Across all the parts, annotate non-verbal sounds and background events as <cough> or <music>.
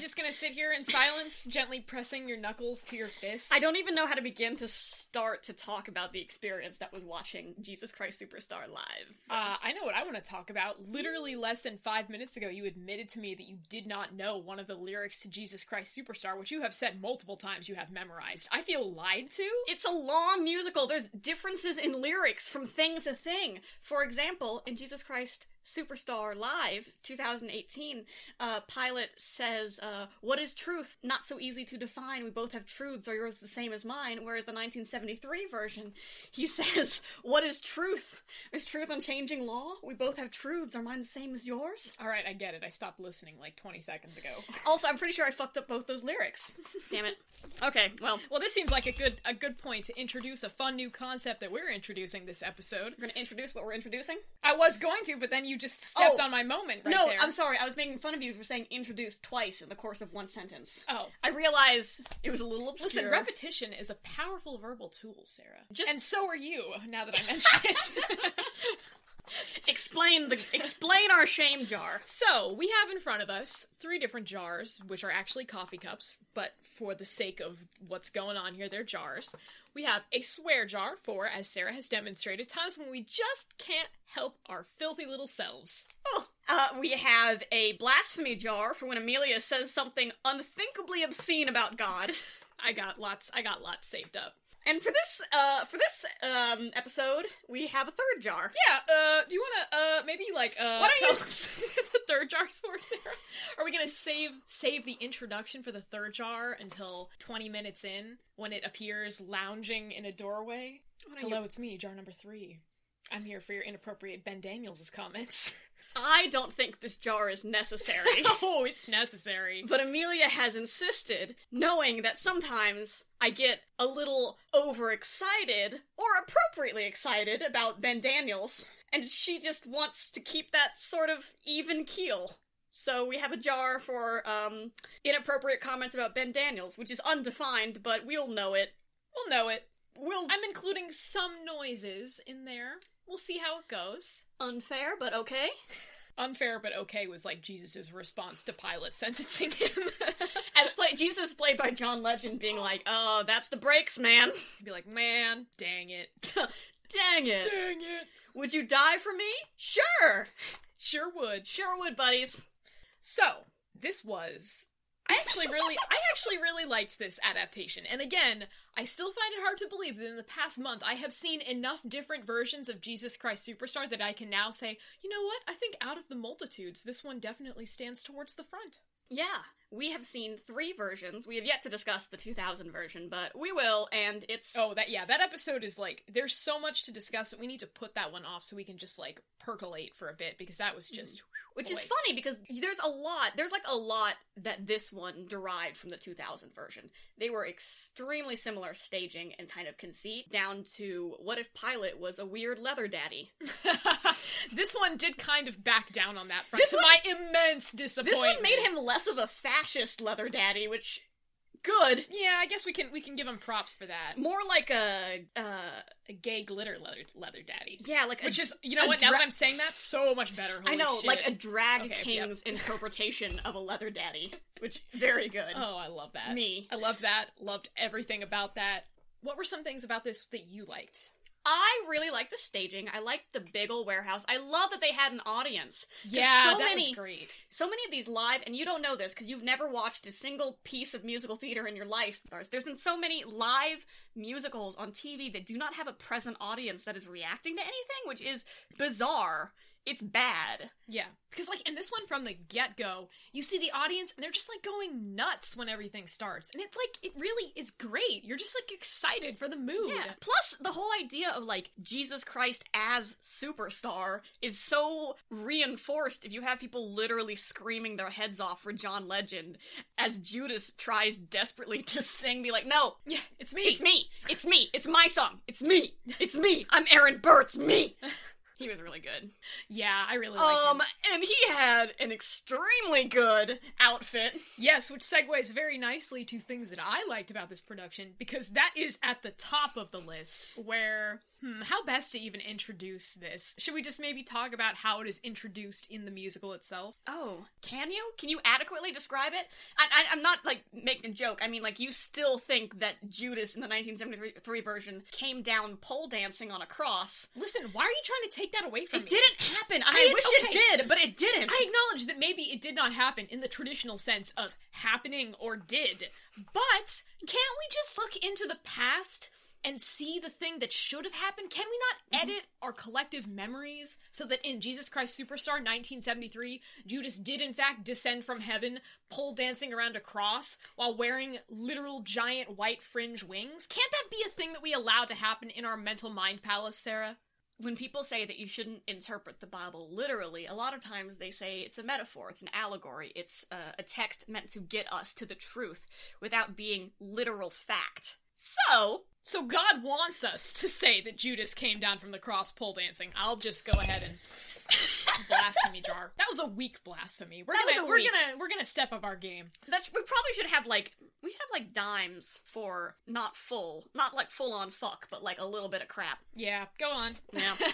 just gonna sit here in silence, gently pressing your knuckles to your fist? I don't even know how to begin to start to talk about the experience that was watching Jesus Christ Superstar live. Uh, I know what I want to talk about. Literally less than five minutes ago, you admitted to me that you did not know one of the lyrics to Jesus Christ Superstar, which you have said multiple times you have memorized. I feel lied to. It's a long musical. There's differences in lyrics from thing to thing. For example, in Jesus Christ Superstar Live 2018, uh, Pilate says, uh, What is truth? Not so easy to define. We both have truths. Are yours the same as mine? Whereas the 1973 version, he <laughs> says, What is truth? Is truth unchanging law? We both have truths. Are mine the same as yours? All right, I get it. I stopped listening like 20 seconds ago. <laughs> Also, I'm pretty sure I fucked up both those lyrics. <laughs> Damn it. Okay, well, Well, this seems like a good a good point to introduce a fun new concept that we're introducing this episode. we're gonna introduce what we're introducing. I was going to, but then you just stepped Oh. on my moment right no, there. I'm sorry. I was making fun of you for saying introduce twice in the course of one sentence. Oh. I realize it was a little obscure. Listen, repetition is a powerful verbal tool, Sarah. Just- and so are you, now that I mention it. <laughs> explain the explain our shame jar. so, we have in front of us three different jars, which are actually coffee cups, but for the sake of what's going on here, they're jars. We have a swear jar for, as Sarah has demonstrated, times when we just can't help our filthy little selves. Oh, uh, we have a blasphemy jar for when Amelia says something unthinkably obscene about God. <laughs> I got lots. I got lots saved up. And for this uh for this um episode, we have a third jar. Yeah. Uh, do you want to uh maybe like uh don't tell you- us <laughs> the third jar's for Sarah? Are we gonna save save the introduction for the third jar until twenty minutes in when it appears lounging in a doorway? What are you- Hello, it's me, jar number three. I'm here for your inappropriate Ben Daniels' comments. <laughs> I don't think this jar is necessary. <laughs> oh, it's necessary. But Amelia has insisted, knowing that sometimes I get a little overexcited, or appropriately excited, about Ben Daniels, and she just wants to keep that sort of even keel. So we have a jar for um, inappropriate comments about Ben Daniels, which is undefined, but we'll know it. We'll know it. We'll I'm including some noises in there. We'll see how it goes. unfair, but okay. <laughs> Unfair but okay was like Jesus' response to Pilate <laughs> sentencing him. <laughs> As play- Jesus played by John Legend, being like, "Oh, that's the breaks, man. Be like, man, dang it. Dang it. Dang it. Would you die for me? Sure, Sure would. sure would, buddies." So, this was I actually really I actually really liked this adaptation. And again, I still find it hard to believe that in the past month I have seen enough different versions of Jesus Christ Superstar that I can now say, you know what? I think out of the multitudes, this one definitely stands towards the front. Yeah, we have seen three versions. We have yet to discuss the 2000 version, but we will, and it's. Oh, that yeah, that episode is like there's so much to discuss that we need to put that one off so we can just like percolate for a bit because that was just mm-hmm. Which is funny because there's a lot, there's like a lot that this one derived from the 2000 version. They were extremely similar staging and kind of conceit, down to what if Pilate was a weird leather daddy? <laughs> this one did kind of back down on that front This to one- my immense disappointment. This one made him less of a fascist leather daddy, which. Good. Yeah, I guess we can we can give him props for that. More like a. Uh, A gay glitter leather leather daddy. yeah, like a. Which is you know a what? Now that I'm saying that, so much better. I know, shit. like a drag Okay, king's interpretation of a leather daddy, which very good. Oh, I love that. Me. I loved that. Loved everything about that. What were some things about this that you liked? I really like the staging. I like the big old warehouse. I love that they had an audience. Yeah, so that many, was great. So many of these live, and you don't know this because you've never watched a single piece of musical theater in your life. There's been so many live musicals on TV that do not have a present audience that is reacting to anything, which is bizarre. It's bad. Yeah, because like in this one from the get go, you see the audience and they're just like going nuts when everything starts, and it like it really is great. You're just like excited for the mood. Yeah. Plus, the whole idea of like Jesus Christ as superstar is so reinforced if you have people literally screaming their heads off for John Legend as Judas tries desperately <laughs> to sing, be like, no, yeah, it's me. it's me, it's me, it's my song, it's me, it's me, I'm Aaron Burr, it's me. <laughs> He was really good. Yeah, I really liked Um, him. and he had an extremely good outfit. Yes, which segues very nicely to things that I liked about this production because that is at the top of the list where Hmm, how best to even introduce this? Should we just maybe talk about how it is introduced in the musical itself? Oh, can you? Can you adequately describe it? I, I, I'm not like making a joke. I mean, like you still think that Judas in the 1973 version came down pole dancing on a cross? Listen, why are you trying to take that away from It me? It didn't happen. I, I- wish okay. it did, but it didn't. I acknowledge that maybe it did not happen in the traditional sense of happening or did, but can't we just look into the past and see the thing that should have happened? Can we not edit our collective memories so that in Jesus Christ Superstar 1973, Judas did in fact descend from heaven, pole dancing around a cross while wearing literal giant white fringe wings? Can't that be a thing that we allow to happen in our mental mind palace, Sarah? when people say that you shouldn't interpret the Bible literally, a lot of times they say it's a metaphor, it's an allegory, it's uh, a text meant to get us to the truth without being literal fact. So, So God wants us to say that Judas came down from the cross pole dancing. I'll just go ahead and <laughs> blasphemy jar. That was a weak blasphemy. We're That gonna we're weak- gonna we're gonna step up our game. that's we probably should have like we should have like dimes for not full, not like full on fuck, but like a little bit of crap. Yeah, go on. Yeah. <laughs>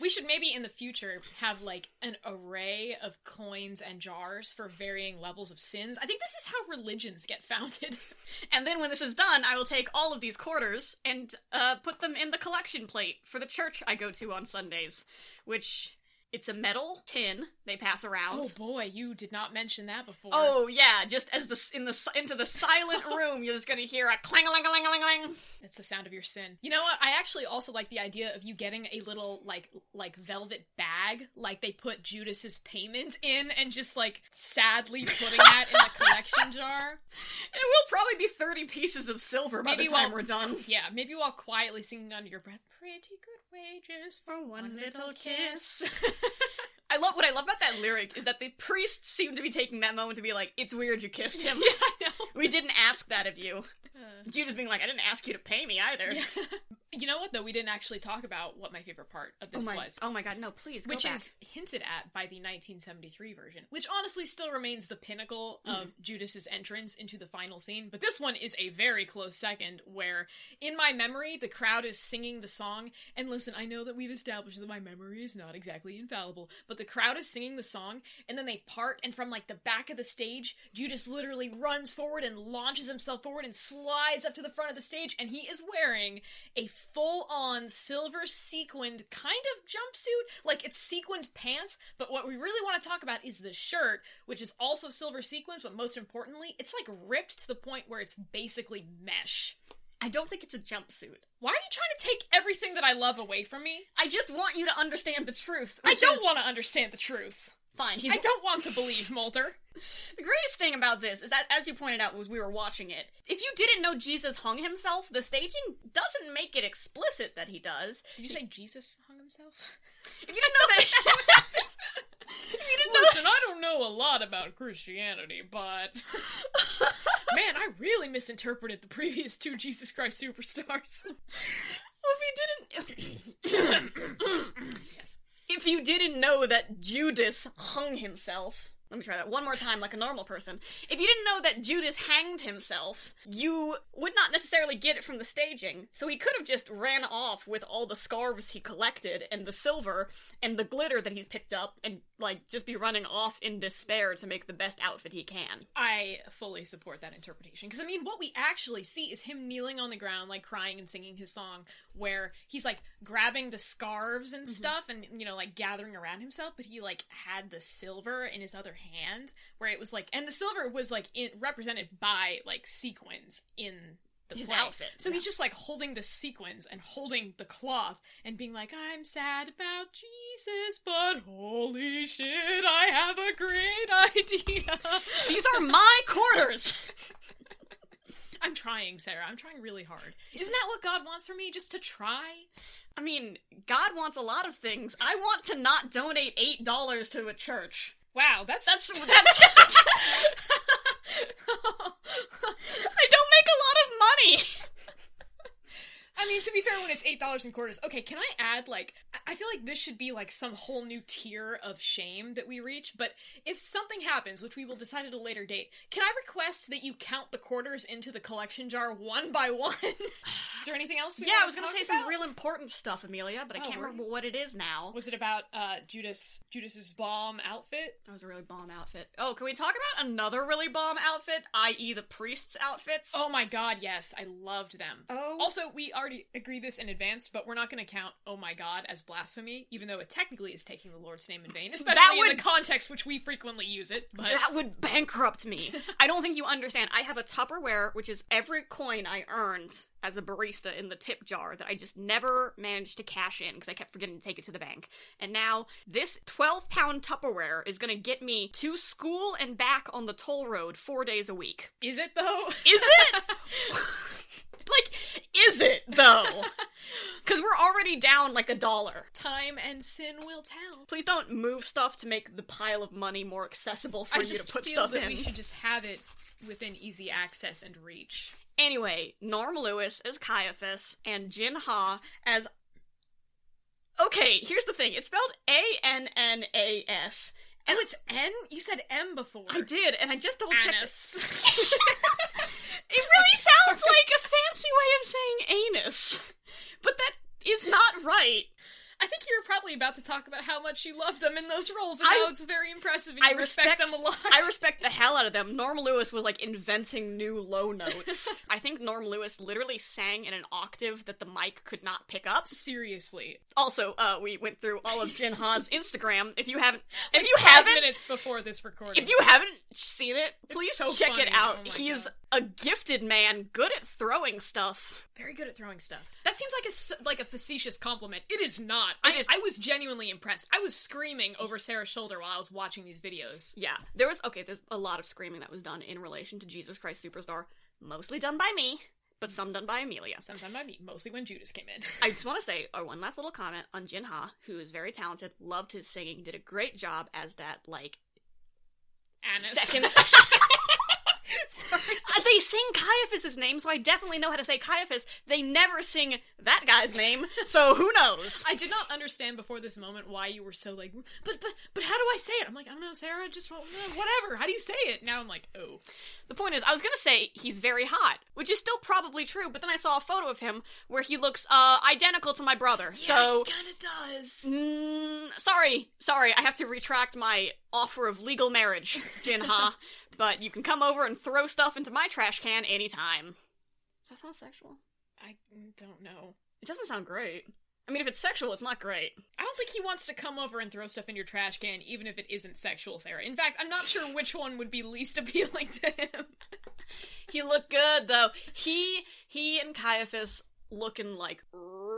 we should maybe in the future have like an array of coins and jars for varying levels of sins. I think this is how religions get founded. <laughs> And then when this is done, I will take all of these quarters and uh, put them in the collection plate for the church I go to on Sundays, which it's a metal tin they pass around. oh boy, you did not mention that before. Oh yeah, just as the in the into the silent <laughs> room, you're just gonna hear a clang a ling a ling a ling a ling. It's the sound of your sin. You know what? I actually also like the idea of you getting a little like like velvet bag, like they put Judas's payment in, and just like sadly putting that in the collection jar. <laughs> It will probably be thirty pieces of silver by Maybe the time while- we're done. <laughs> Yeah, maybe while quietly singing under your breath, "Pretty good wages for One little kiss. <laughs> I love what I love about that lyric is that the priests seem to be taking that moment to be like, "It's weird you kissed him. <laughs> yeah, I know. we didn't ask that of you." Uh, Judas being like, "I didn't ask you to pay me either." yeah. <laughs> you know what though? We didn't actually talk about what my favorite part of Oh this my, was. oh my god, no! Please, which is hinted at by the 1973 version, which honestly still remains the pinnacle Mm-hmm. of Judas's entrance into the final scene. But this one is a very close second, where in my memory the crowd is singing the song. And listen, I know that we've established that my memory is not exactly infallible, but the crowd is singing the song, and then they part, and from like the back of the stage, Judas literally runs forward and launches himself forward and slides up to the front of the stage, and he is wearing a full-on silver sequined kind of jumpsuit. Like it's sequined pants, but what we really want to talk about is the shirt, which is also silver sequins, but most importantly, it's like ripped to the point where it's basically mesh. I don't think it's a jumpsuit. Why are you trying to take everything that I love away from me? I just want you to understand the truth. I don't is- want to understand the truth. Fine. He's I don't want to believe Mulder. The greatest thing about this is that, as you pointed out, was we were watching it. If you didn't know Jesus hung himself, the staging doesn't make it explicit that he does. Did you say Jesus hung himself? If you didn't know that, you didn't know Listen, I don't know a lot about Christianity, but man, I really misinterpreted the previous two Jesus Christ superstars. well, if you didn't. If you didn't know that Judas hung himself. Let me try that one more time, like a normal person. If you didn't know that Judas hanged himself, you would not necessarily get it from the staging. So he could have just ran off with all the scarves he collected and the silver and the glitter that he's picked up and, like, just be running off in despair to make the best outfit he can. I fully support that interpretation. Because, I mean, what we actually see is him kneeling on the ground, like crying and singing his song, where he's like grabbing the scarves and mm-hmm. stuff and, you know, like gathering around himself, but he like had the silver in his other hand, where it was like, and the silver was like in, represented by like sequins in the His play. outfit, So yeah. he's just like holding the sequins and holding the cloth and being like, I'm sad about Jesus, but holy shit, I have a great <laughs> idea. These are my quarters! <laughs> I'm trying, Sarah. I'm trying really hard. Isn't that what God wants for me? Just to try? I mean, God wants a lot of things. I want to not donate $8 to a church. Wow, that's That's <laughs> that's. <laughs> I don't make a lot of money. <laughs> I mean, to be fair, when it's eight dollars in quarters, okay. Can I add like I feel like this should be like some whole new tier of shame that we reach, but if something happens, which we will decide at a later date, can I request that you count the quarters into the collection jar one by one? <laughs> is there anything else we yeah, I was gonna say about? some real important stuff, Amelia, but I Oh, can't were remember what it is now. Was it about uh Judas Judas's bomb outfit? That was a really bomb outfit. Oh, can we talk about another really bomb outfit, i.e., the priest's outfits? Oh my god, yes, I loved them. oh. Also, we already agreed this in advance, but we're not going to count "Oh my God" as blasphemy, even though it technically is taking the Lord's name in vain, especially in would- the context which we frequently use it. But that would bankrupt me. <laughs> I don't think you understand. I have a Tupperware, which is every coin I earned as a barista in the tip jar that I just never managed to cash in because I kept forgetting to take it to the bank. And now this 12 pound Tupperware is going to get me to school and back on the toll road four days a week. is it though? Is it? <laughs> <laughs> like, is it though? <laughs> Because we're already down like a dollar. Time and sin will tell. Please don't move stuff to make the pile of money more accessible for I you just to put feel stuff that in. we should just have it within easy access and reach. Anyway, Norm Lewis as Caiaphas and Jin Ha as. Okay, here's the thing. It's spelled A N N A S. Oh, it's N. You said M before. I did, and I just double checked. Anus. <laughs> It really sounds like a fancy way of saying anus, but that is not right. I think you were probably about to talk about how much you love them in those roles and I- how it's very impressive and you I respect, respect- them a lot. I respect the hell out of them. Norm Lewis was like inventing new low notes. <laughs> I think Norm Lewis literally sang in an octave that the mic could not pick up. Seriously. Also, uh, we went through all of Jin Ha's <laughs> Instagram. If you haven't, if Like you five haven't, minutes before this recording. if you haven't seen it, please so check funny. it out. Oh He's God. a gifted man, good at throwing stuff. Very good at throwing stuff. That seems like a like a facetious compliment. It is not. It I, is- I was genuinely impressed. I was screaming over Sarah's shoulder while I was watching these videos. Yeah, there was okay. There's a lot of screaming that was done in relation to Jesus Christ Superstar, mostly done by me, but some done by Amelia. Sometime by me, mostly when Judas came in. I just <laughs> want to say uh, one last little comment on Jin Ha, who is very talented, loved his singing, did a great job as that like second. <laughs> <laughs> <laughs> They sing Caiaphas's name, so I definitely know how to say Caiaphas. They never sing that guy's name, <laughs> so who knows? I did not understand before this moment why you were so like, but but but how do I say it? I'm like, I don't know, Sarah. Just whatever. How do you say it? Now I'm like, oh, The point is, I was gonna say he's very hot, which is still probably true, but then I saw a photo of him where he looks uh identical to my brother. so kind of does. Mm, sorry, sorry, I have to retract my offer of legal marriage, Jin Ha, <laughs> but you can come over and throw stuff into my trash can anytime. Does that sound sexual? I don't know. It doesn't sound great. I mean, if it's sexual, it's not great. I don't think he wants to come over and throw stuff in your trash can, even if it isn't sexual, Sarah. In fact, I'm not sure which one would be least <laughs> appealing to him. He looked good though. He he and Caiaphas looking like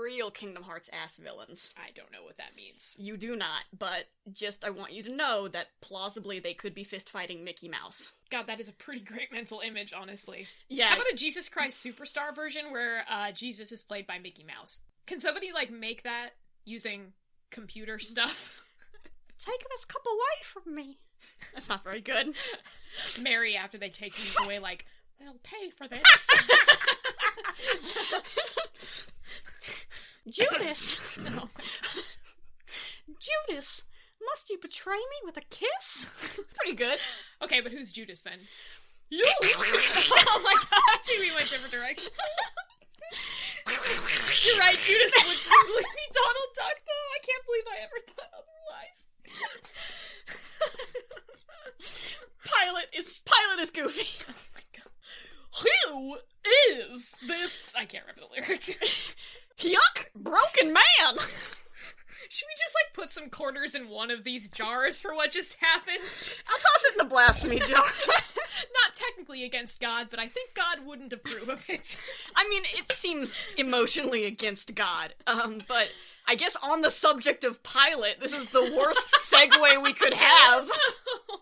real Kingdom Hearts ass villains. I don't know what that means. You do not, but just I want you to know that plausibly they could be fist fighting Mickey Mouse. God, that is a pretty great <laughs> mental image, honestly. Yeah, How about a Jesus Christ Superstar version where uh, Jesus is played by Mickey Mouse? Can somebody like make that using computer <laughs> stuff? take this cup away from me. That's not very good. <laughs> Mary, after they take these away, like they'll pay for this. Judas, <laughs> no. Judas, must you betray me with a kiss? <laughs> Pretty good. Okay, but who's Judas then? You. <laughs> oh my god! See, we went different directions. You're right. Judas would totally be Donald Duck, though. I can't believe I ever thought otherwise. Pilate is Pilate is goofy. Oh my god. Who is this? I can't remember the lyric. Yuck, broken man. <laughs> Should we just like put some quarters in one of these jars for what just happened? I'll toss it in the blasphemy <laughs> jar. Not technically against God, but I think God wouldn't approve of it. <laughs> I mean, it seems emotionally against God. Um, but I guess on the subject of Pilate, this is the worst segue we could have. oh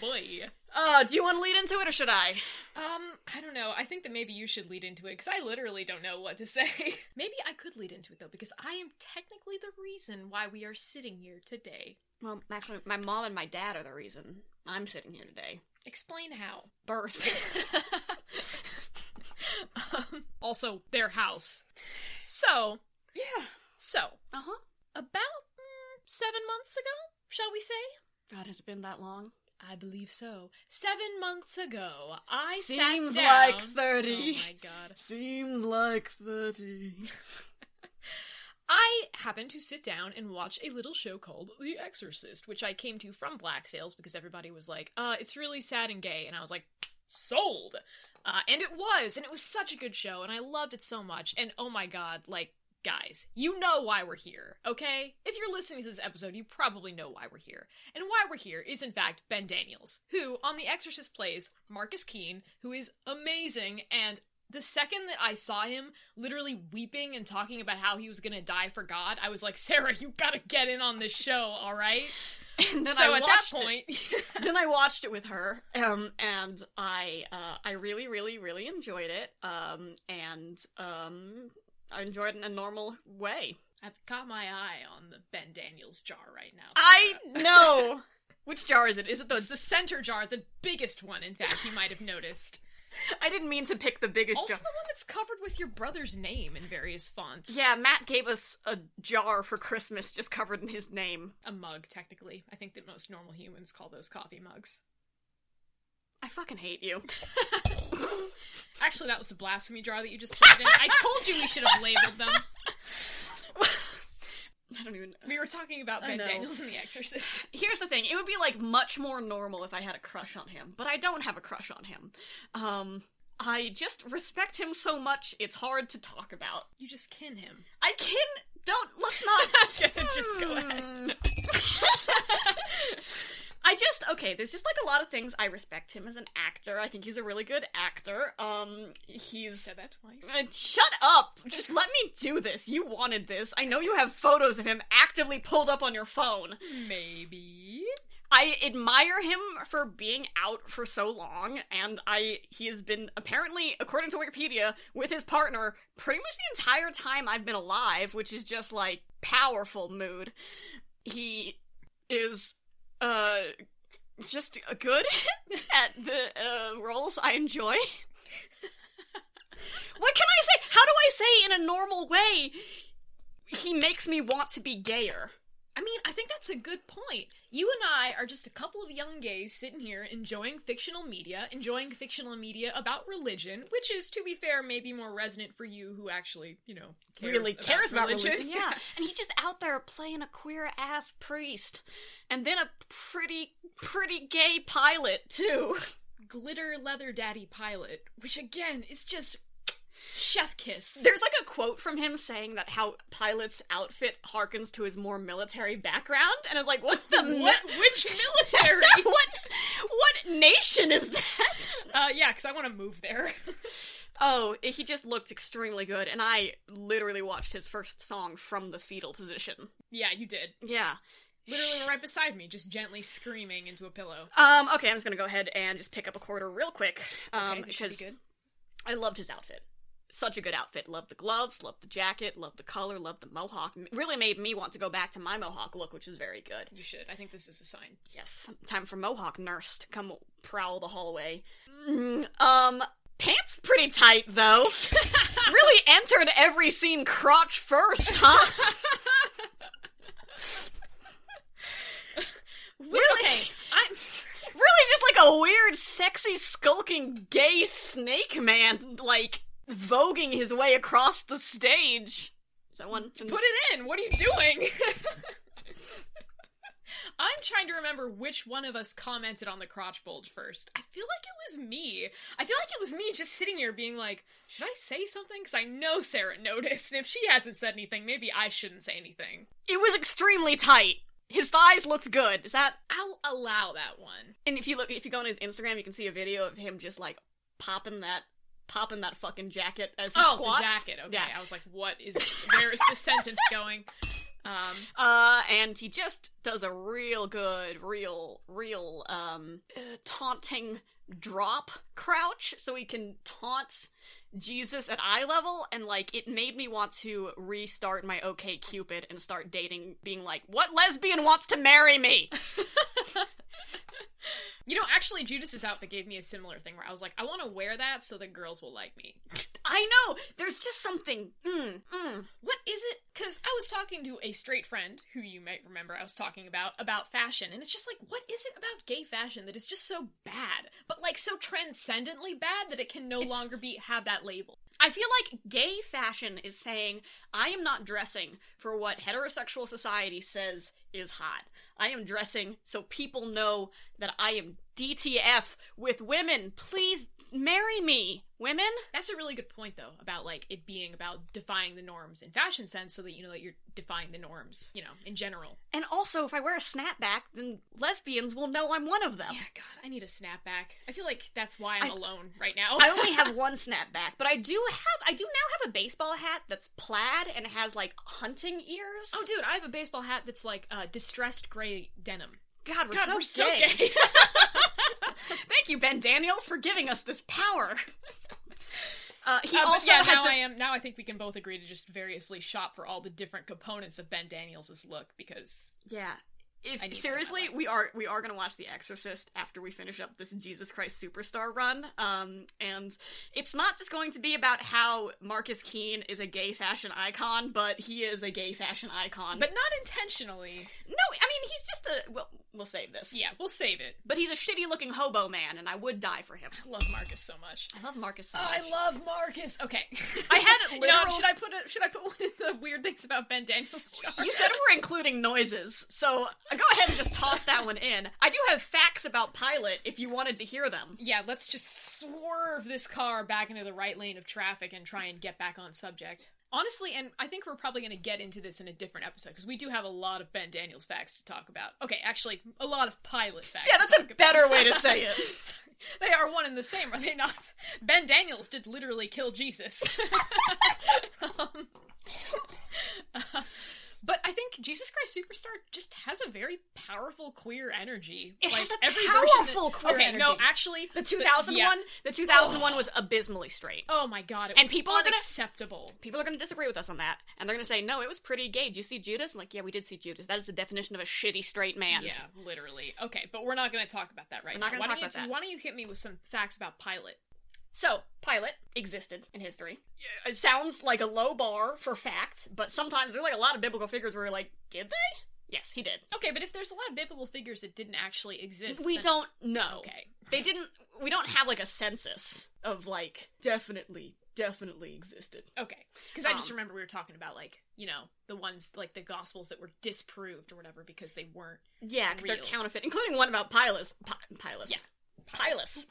boy. Uh, do you want to lead into it or should I? Um, I don't know. I think that maybe you should lead into it because I literally don't know what to <laughs> say. maybe I could lead into it though because I am technically the reason why we are sitting here today. Well, actually, my mom and my dad are the reason I'm sitting here today. Explain how. Birth. <laughs> um, also, their house. So, yeah. so Uh huh. about mm, seven months ago, shall we say? God, has it been that long? I believe so. Seven months ago, I Seems sat down. like 30. Oh my god. <laughs> Seems like 30. <laughs> I happened to sit down and watch a little show called The Exorcist, which I came to from Black Sails because everybody was like, uh, it's really sad and gay. And I was like, sold! Uh, and it was, and it was such a good show, and I loved it so much. And oh my god, like, guys, you know why we're here, okay? If you're listening to this episode, you probably know why we're here. And why we're here is, in fact, Ben Daniels, who on The Exorcist plays Marcus Keane, who is amazing and the second that I saw him literally weeping and talking about how he was gonna die for God, I was like, Sarah, you gotta get in on this show, all right? <laughs> And then so I at that point, <laughs> then I watched it with her, um, and I uh, I really, really, really enjoyed it, um, and um, I enjoyed it in a normal way. I've got my eye on the Ben Daniels jar right now. I know <laughs> which jar is it? Is it It's the? the center jar, the biggest one, in fact, you might have noticed. <laughs> I didn't mean to pick the biggest Also, jar. the one that's covered with your brother's name in various fonts. Yeah, Matt gave us a jar for Christmas, just covered in his name. A mug, technically. I think that most normal humans call those coffee mugs. I fucking hate you. <laughs> Actually, that was a blasphemy jar that you just put in. I told you we should have labeled them. I don't even. We were talking about Ben. Daniels and The Exorcist. <laughs> Here's the thing: it would be like much more normal if I had a crush on him, but I don't have a crush on him. Um, I just respect him so much; it's hard to talk about. You just kin him. I can don't let's not <laughs> just go ahead. I just okay. There's just like a lot of things I respect him as an actor. I think he's a really good actor. Um, he's Said that twice. Uh, shut up! Just let me do this. You wanted this. I know you have photos of him actively pulled up on your phone. Maybe. I admire him for being out for so long, and I he has been apparently, according to Wikipedia, with his partner pretty much the entire time I've been alive, which is just like powerful mood. He is uh just good <laughs> at the uh, roles I enjoy. <laughs> what can I say? How do I say in a normal way? He makes me want to be gayer. I mean, I think that's a good point. You and I are just a couple of young gays sitting here enjoying fictional media, enjoying fictional media about religion, which is, to be fair, maybe more resonant for you who actually, you know, cares really about cares about religion. religion. <laughs> Yeah. and he's just out there playing a queer ass priest. And then a pretty, pretty gay Pilate, too. Glitter Leather Daddy Pilate, which again is just chef kiss. There's like a quote from him saying that how Pilate's outfit harkens to his more military background, and it's like, what the what? mi- Which <laughs> military? <laughs> what? <laughs> What nation is that? uh, yeah, because I want to move there. Oh, he just looked extremely good, and I literally watched his first song from the fetal position. yeah, you did. Yeah. Literally right beside me, just gently screaming into a pillow. Um, okay, I'm just gonna go ahead and just pick up a quarter real quick. Um, Okay, be because good. I loved his outfit. Such a good outfit. Love the gloves, love the jacket, love the color, love the mohawk. Really made me want to go back to my mohawk look, which is very good. You should. I think this is a sign. Yes, time for mohawk nurse to come prowl the hallway. Mm, um, pants pretty tight though. <laughs> really entered every scene crotch first, huh? Which, <laughs> Really? okay, I'm really just like a weird, sexy, skulking gay snake man, like voguing his way across the stage. Is that one? put it in. What are you doing? <laughs> I'm trying to remember which one of us commented on the crotch bulge first. I feel like it was me. I feel like it was me just sitting here being like, should I say something? Because I know Sarah noticed, and if she hasn't said anything, maybe I shouldn't say anything. It was extremely tight. His thighs looked good. Is that? I'll allow that one. And if you look, if you go on his Instagram, you can see a video of him just like popping that, popping that fucking jacket as he Oh, squats. the jacket. Okay, Yeah. I was like, what is? Where is this <laughs> sentence going? Um, Uh, and he just does a real good, real, real, um, taunting drop crouch so he can taunt Jesus at eye level, and like it made me want to restart my OkCupid and start dating, being like, what lesbian wants to marry me? <laughs> <laughs> you know, actually, Judas's outfit gave me a similar thing where I was like, I want to wear that so the girls will like me. <laughs> I know. There's just something. Mm, mm. What is it? Because I was talking to a straight friend who you might remember I was talking about about fashion, and it's just like, what is it about gay fashion that is just so bad, but like so transcendently bad that it can no It's- longer be have that label? I feel like gay fashion is saying, I am not dressing for what heterosexual society says is hot. I am dressing so people know that I am DTF with women. Please marry me, women. That's a really good point, though, about like it being about defying the norms in fashion sense, so that you know that you're defying the norms, you know, in general. And also, if I wear a snapback, then lesbians will know I'm one of them. Yeah, God, I need a snapback. I feel like that's why I'm I- alone right now. I only have <laughs> one snapback, but I do have I do now have a baseball hat that's plaid and has like hunting ears. oh, dude, I have a baseball hat that's like uh, distressed gray denim. God, we're God, so we're so gay. <laughs> Thank you, Ben Daniels, for giving us this power. Uh, he Uh, also yeah, has now this- I am. Now I think we can both agree to just variously shop for all the different components of Ben Daniels' look because Yeah. If I need to seriously, we are we are gonna watch The Exorcist after we finish up this Jesus Christ Superstar run. Um, and it's not just going to be about how Marcus Keane is a gay fashion icon, but he is a gay fashion icon. but not intentionally. no, I mean he's just a. Well, we'll save this. Yeah, we'll save it. But he's a shitty looking hobo man, and I would die for him. I love Marcus so much. I love Marcus so Oh, much. I love Marcus. Okay, <laughs> I had it <laughs> You know, should I put a, should I put <laughs> one of the weird things about Ben Daniels? Jar? You said we're including noises, so go ahead and just toss that one in. I do have facts about Pilate if you wanted to hear them. yeah, let's just swerve this car back into the right lane of traffic and try and get back on subject. Honestly, and I think we're probably going to get into this in a different episode because we do have a lot of Ben Daniels facts to talk about. Okay, actually, a lot of Pilate facts. Yeah, that's a about. better way to say <laughs> it. Sorry. They are one and the same, are they not? Ben Daniels did literally kill Jesus. <laughs> <laughs> um, uh, but I think Jesus Christ Superstar just has a very powerful queer energy. It like has a every powerful that, queer okay, no, actually, The 2001, yeah. the 2001 was abysmally straight. Oh my god, it And people are gonna- People are going to disagree with us on that, and they're going to say, "No, it was pretty gay." Did you see Judas? I'm like, yeah, we did see Judas. That is the definition of a shitty straight man. Yeah, literally. Okay, but we're not going to talk about that right We're not now. gonna why talk about you, that. Why don't you hit me with some facts about Pilate? So, Pilate existed in history. It sounds like a low bar for fact, but sometimes there's like a lot of biblical figures where you're like, did they? Yes, he did. Okay, but if there's a lot of biblical figures that didn't actually exist, We then- don't know. Okay, They didn't. We don't have like a census of like definitely, definitely existed. Okay, because I just Um, remember we were talking about like you know the ones like the gospels that were disproved or whatever because they weren't. Yeah, because they're counterfeit, including one about Pilus. Pi- Pilus. Yeah. Pilus.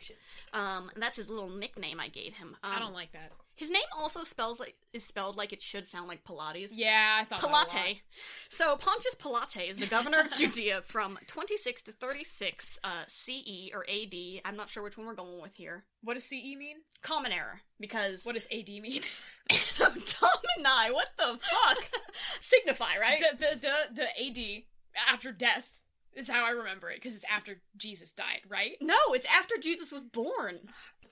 Um, and that's his little nickname I gave him. Um, I don't like that. His name also spells like is spelled like it should sound like Pilates. Yeah, I thought that a lot. Pilate. So Pontius Pilate is the governor of <laughs> Judea from 26 to 36 uh, CE or AD. I'm not sure which one we're going with here. What does CE mean? Common error because What does AD mean? <laughs> Domini. What the fuck? <laughs> Signify, right? the, the the the AD after death is how I remember it because it's after Jesus died, right? no, it's after Jesus was born.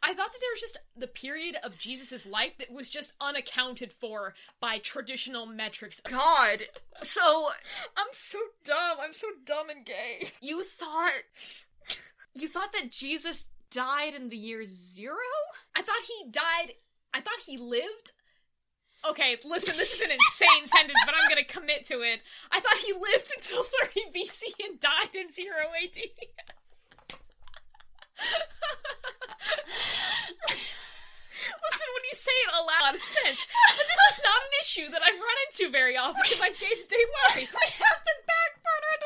I thought that there was just the period of Jesus' life that was just unaccounted for by traditional metrics. God. So <laughs> I'm so dumb. I'm so dumb and gay. you thought you thought that Jesus died in the year zero? I thought he died. I thought he lived. Okay, listen, this is an insane sentence, but I'm gonna commit to it. I thought he lived until 30 BC and died in 0 AD. Listen, when you say it aloud, it sense. But this is not an issue that I've run into very often in my day to day life. we have to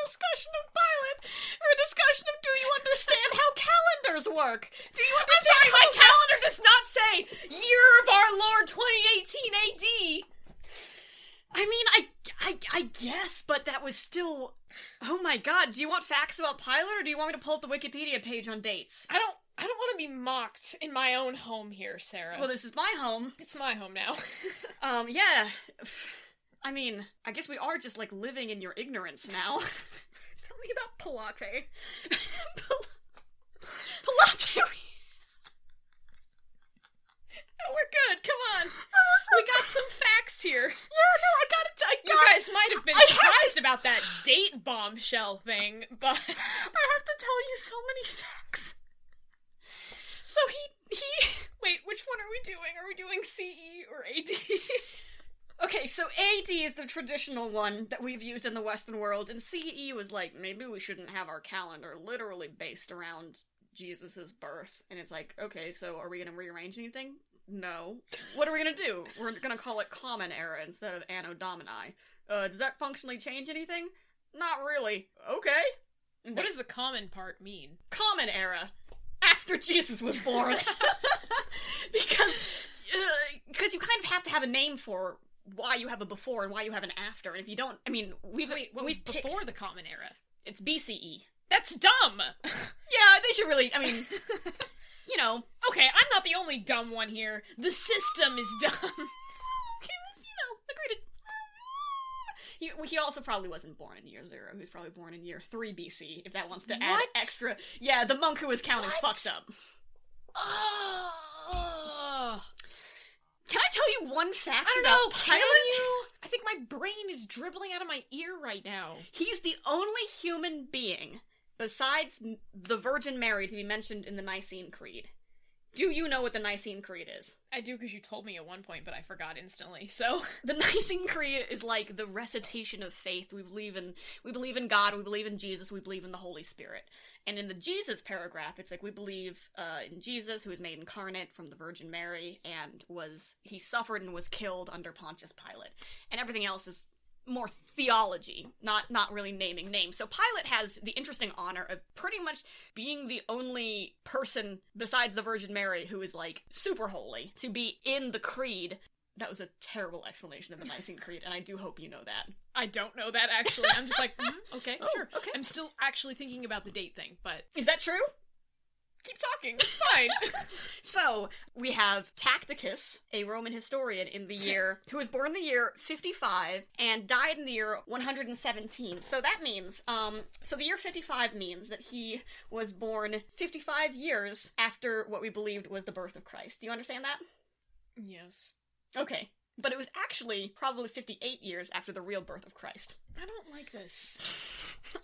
discussion of Pilate or a discussion of do you understand how calendars work? Do you understand sorry, my how calendar does not say year of our Lord 2018 AD. I mean, I, I, I guess, but that was still. Oh my god! Do you want facts about Pilate, or do you want me to pull up the Wikipedia page on dates? I don't I don't want to be mocked in my own home here, Sarah. Well, this is my home. it's my home now. <laughs> Um, yeah. I mean, I guess we are just like living in your ignorance now. <laughs> Tell me about Pilate. Pilate. Oh, we're good. Come on. we We got <laughs> some facts here. Yeah, no, I got it. I got. You guys might have been I have surprised about that date bombshell thing, but <laughs> I have to tell you so many facts. So he he wait, which one are we doing? Are we doing CE or AD? Okay, so AD is the traditional one that we've used in the Western world, and CE was like, maybe we shouldn't have our calendar literally based around Jesus' birth. And it's like, okay, so are we going to rearrange anything? No. What are we going to do? We're going to call it Common Era instead of Anno Domini. Uh, does that functionally change anything? Not really. Okay. what does the common part mean? Common Era? After Jesus was born. because <laughs> <laughs> because uh, you kind of have to have a name for why you have a before and why you have an after. And if you don't, I mean, we've So wait, what we've before picked- the common era? It's BCE. That's dumb. <laughs> Yeah, they should really. I mean, you know, okay, I'm not the only dumb one here. The system is dumb. <laughs> he was, you know, agreed. He, he also probably wasn't born in year zero. He was probably born in year three BC. If that wants to add What? extra, yeah, the monk who was counting What? fucked up. Oh, Can I tell you one fact I don't know. Can you? I think my brain is dribbling out of my ear right now. He's the only human being besides the Virgin Mary to be mentioned in the Nicene Creed. Do you know what the Nicene Creed is? I do because you told me at one point, but I forgot instantly. So <laughs> The Nicene Creed is like the recitation of faith. We believe in we believe in God, we believe in Jesus, we believe in the Holy Spirit. And in the Jesus paragraph, it's like we believe uh, in Jesus, who was made incarnate from the Virgin Mary, and was he suffered and was killed under Pontius Pilate. And everything else is more theology, not not really naming names. So Pilate has the interesting honor of pretty much being the only person besides the Virgin Mary who is like super holy to be in the creed. That was a terrible explanation of the Nicene <laughs> Creed, and I do hope you know that. I don't know that actually. I'm just like, mm, okay, <laughs> Oh, sure. okay. I'm still actually thinking about the date thing, but Is that true? Keep talking. It's fine. <laughs> So we have Tacticus, a Roman historian in the year who was born in the year 55 and died in the year 117. So that means, um, so the year 55 means that he was born 55 years after what we believed was the birth of Christ. Do you understand that? yes. Okay. But it was actually probably 58 years after the real birth of Christ. I don't like this.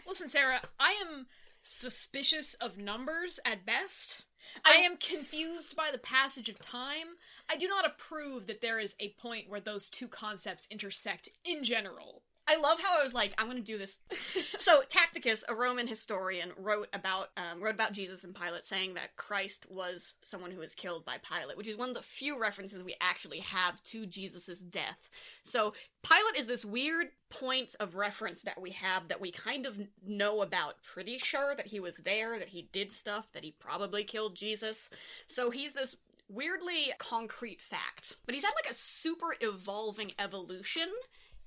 Listen, Sarah, I am suspicious of numbers at best. I I- am confused by the passage of time. I do not approve that there is a point where those two concepts intersect in general. I love how I was like, I'm going to do this. <laughs> so Tacticus, a Roman historian, wrote about um, wrote about Jesus and Pilate, saying that Christ was someone who was killed by Pilate, which is one of the few references we actually have to Jesus' death. So Pilate is this weird point of reference that we have that we kind of know about. Pretty sure that he was there, that he did stuff, that he probably killed Jesus. So he's this weirdly concrete fact, but he's had like a super evolving evolution